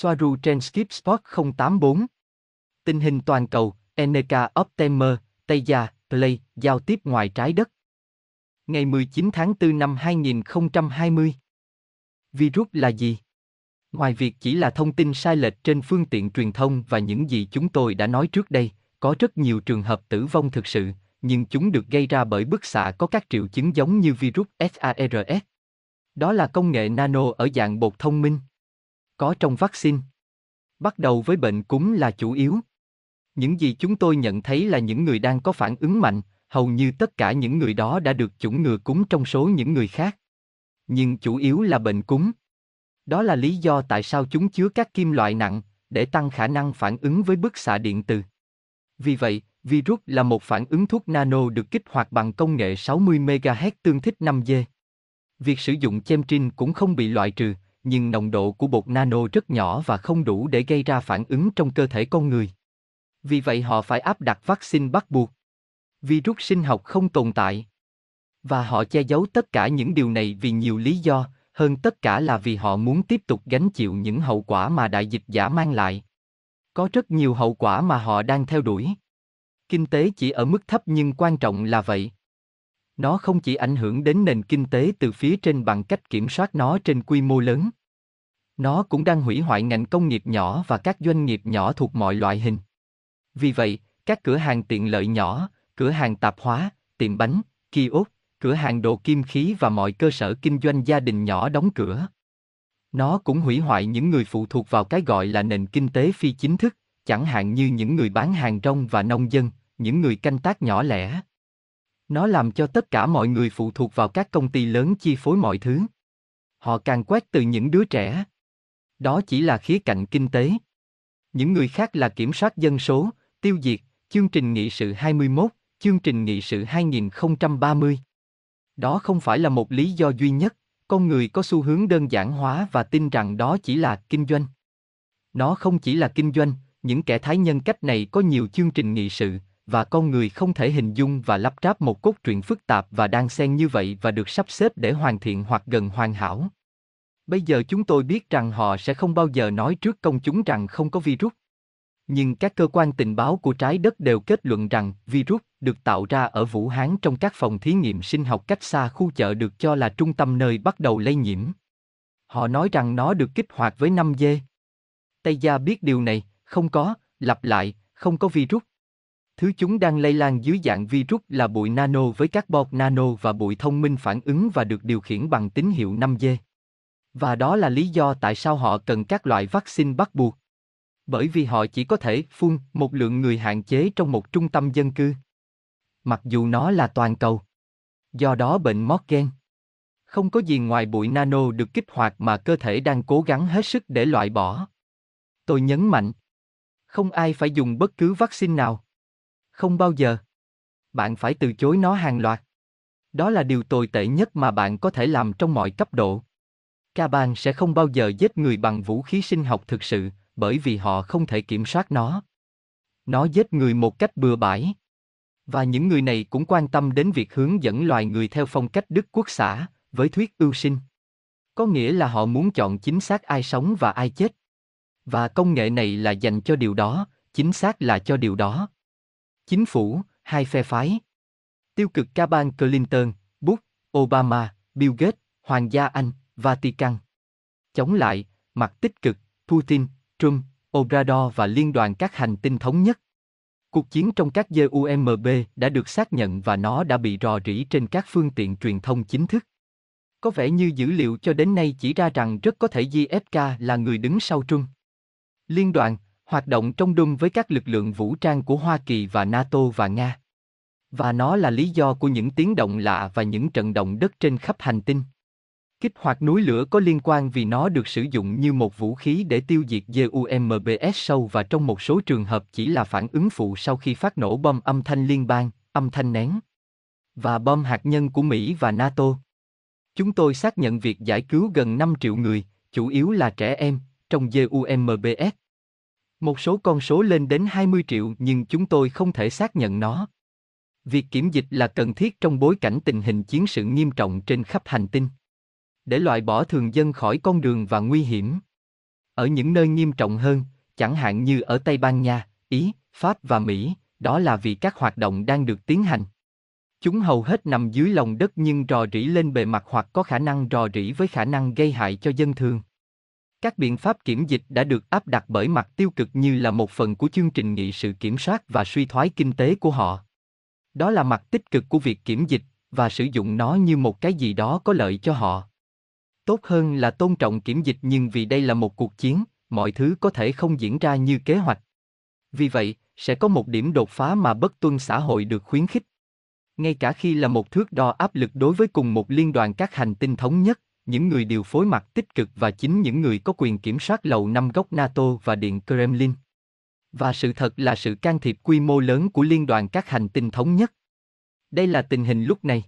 Soaru trên Skip Spot 084. Tình hình toàn cầu, NK Optimer, Tây Gia, Play, giao tiếp ngoài trái đất. Ngày 19 tháng 4 năm 2020. Virus là gì? Ngoài việc chỉ là thông tin sai lệch trên phương tiện truyền thông và những gì chúng tôi đã nói trước đây, có rất nhiều trường hợp tử vong thực sự, nhưng chúng được gây ra bởi bức xạ có các triệu chứng giống như virus SARS. Đó là công nghệ nano ở dạng bột thông minh. Có trong vaccine. Bắt đầu với bệnh cúm là chủ yếu. Những gì chúng tôi nhận thấy là những người đang có phản ứng mạnh, hầu như tất cả những người đó đã được chủng ngừa cúm trong số những người khác. Nhưng chủ yếu là bệnh cúm. Đó là lý do tại sao chúng chứa các kim loại nặng, để tăng khả năng phản ứng với bức xạ điện từ. Vì vậy, virus là một phản ứng thuốc nano được kích hoạt bằng công nghệ 60 MHz tương thích 5G. Việc sử dụng chemtrin cũng không bị loại trừ, nhưng nồng độ của bột nano rất nhỏ và không đủ để gây ra phản ứng trong cơ thể con người. Vì vậy họ phải áp đặt vaccine bắt buộc. Virus sinh học không tồn tại. Và họ che giấu tất cả những điều này vì nhiều lý do, hơn tất cả là vì họ muốn tiếp tục gánh chịu những hậu quả mà đại dịch giả mang lại. Có rất nhiều hậu quả mà họ đang theo đuổi. Kinh tế chỉ ở mức thấp nhưng quan trọng là vậy. Nó không chỉ ảnh hưởng đến nền kinh tế từ phía trên bằng cách kiểm soát nó trên quy mô lớn. Nó cũng đang hủy hoại ngành công nghiệp nhỏ và các doanh nghiệp nhỏ thuộc mọi loại hình. Vì vậy, các cửa hàng tiện lợi nhỏ, cửa hàng tạp hóa, tiệm bánh, kiosk, cửa hàng đồ kim khí và mọi cơ sở kinh doanh gia đình nhỏ đóng cửa. Nó cũng hủy hoại những người phụ thuộc vào cái gọi là nền kinh tế phi chính thức, chẳng hạn như những người bán hàng rong và nông dân, những người canh tác nhỏ lẻ. Nó làm cho tất cả mọi người phụ thuộc vào các công ty lớn chi phối mọi thứ. Họ càng quét từ những đứa trẻ. Đó chỉ là khía cạnh kinh tế. Những người khác là kiểm soát dân số, tiêu diệt, chương trình nghị sự 21, chương trình nghị sự 2030. Đó không phải là một lý do duy nhất, con người có xu hướng đơn giản hóa và tin rằng đó chỉ là kinh doanh. Nó không chỉ là kinh doanh, những kẻ thái nhân cách này có nhiều chương trình nghị sự, và con người không thể hình dung và lắp ráp một cốt truyện phức tạp và đan xen như vậy và được sắp xếp để hoàn thiện hoặc gần hoàn hảo. Bây giờ chúng tôi biết rằng họ sẽ không bao giờ nói trước công chúng rằng không có virus. Nhưng các cơ quan tình báo của trái đất đều kết luận rằng virus được tạo ra ở Vũ Hán trong các phòng thí nghiệm sinh học cách xa khu chợ được cho là trung tâm nơi bắt đầu lây nhiễm. Họ nói rằng nó được kích hoạt với 5G. Tây Gia biết điều này, không có, lặp lại, không có virus. Thứ chúng đang lây lan dưới dạng virus là bụi nano với các bọt nano và bụi thông minh phản ứng và được điều khiển bằng tín hiệu 5G. Và đó là lý do tại sao họ cần các loại vaccine bắt buộc. Bởi vì họ chỉ có thể phun một lượng người hạn chế trong một trung tâm dân cư. Mặc dù nó là toàn cầu. Do đó bệnh Morgan. Không có gì ngoài bụi nano được kích hoạt mà cơ thể đang cố gắng hết sức để loại bỏ. Tôi nhấn mạnh. Không ai phải dùng bất cứ vaccine nào. Không bao giờ. Bạn phải từ chối nó hàng loạt. Đó là điều tồi tệ nhất mà bạn có thể làm trong mọi cấp độ. Caban sẽ không bao giờ giết người bằng vũ khí sinh học thực sự, bởi vì họ không thể kiểm soát nó. Nó giết người một cách bừa bãi. Và những người này cũng quan tâm đến việc hướng dẫn loài người theo phong cách Đức Quốc xã, với thuyết ưu sinh. Có nghĩa là họ muốn chọn chính xác ai sống và ai chết. Và công nghệ này là dành cho điều đó, chính xác là cho điều đó. Chính phủ, hai phe phái. Tiêu cực ca bang Clinton, Bush, Obama, Bill Gates, Hoàng gia Anh, Vatican. Chống lại, mặt tích cực, Putin, Trump, Obrador và Liên đoàn các hành tinh thống nhất. Cuộc chiến trong các GUMB đã được xác nhận và nó đã bị rò rỉ trên các phương tiện truyền thông chính thức. Có vẻ như dữ liệu cho đến nay chỉ ra rằng rất có thể JFK là người đứng sau trung Liên đoàn, hoạt động trong đun với các lực lượng vũ trang của Hoa Kỳ và NATO và Nga. Và nó là lý do của những tiếng động lạ và những trận động đất trên khắp hành tinh. Kích hoạt núi lửa có liên quan vì nó được sử dụng như một vũ khí để tiêu diệt GUMBS sâu và trong một số trường hợp chỉ là phản ứng phụ sau khi phát nổ bom âm thanh liên bang, âm thanh nén. Và bom hạt nhân của Mỹ và NATO. Chúng tôi xác nhận việc giải cứu gần 5 triệu người, chủ yếu là trẻ em, trong GUMBS. Một số con số lên đến 20 triệu nhưng chúng tôi không thể xác nhận nó. Việc kiểm dịch là cần thiết trong bối cảnh tình hình chiến sự nghiêm trọng trên khắp hành tinh. Để loại bỏ thường dân khỏi con đường và nguy hiểm. Ở những nơi nghiêm trọng hơn, chẳng hạn như ở Tây Ban Nha, Ý, Pháp và Mỹ, đó là vì các hoạt động đang được tiến hành. Chúng hầu hết nằm dưới lòng đất nhưng rò rỉ lên bề mặt hoặc có khả năng rò rỉ với khả năng gây hại cho dân thường. Các biện pháp kiểm dịch đã được áp đặt bởi mặt tiêu cực như là một phần của chương trình nghị sự kiểm soát và suy thoái kinh tế của họ. Đó là mặt tích cực của việc kiểm dịch và sử dụng nó như một cái gì đó có lợi cho họ. Tốt hơn là tôn trọng kiểm dịch nhưng vì đây là một cuộc chiến, mọi thứ có thể không diễn ra như kế hoạch. Vì vậy, sẽ có một điểm đột phá mà bất tuân xã hội được khuyến khích. Ngay cả khi là một thước đo áp lực đối với cùng một liên đoàn các hành tinh thống nhất, những người điều phối mặt tích cực và chính những người có quyền kiểm soát lầu năm góc NATO và Điện Kremlin. Và sự thật là sự can thiệp quy mô lớn của liên đoàn các hành tinh thống nhất. Đây là tình hình lúc này.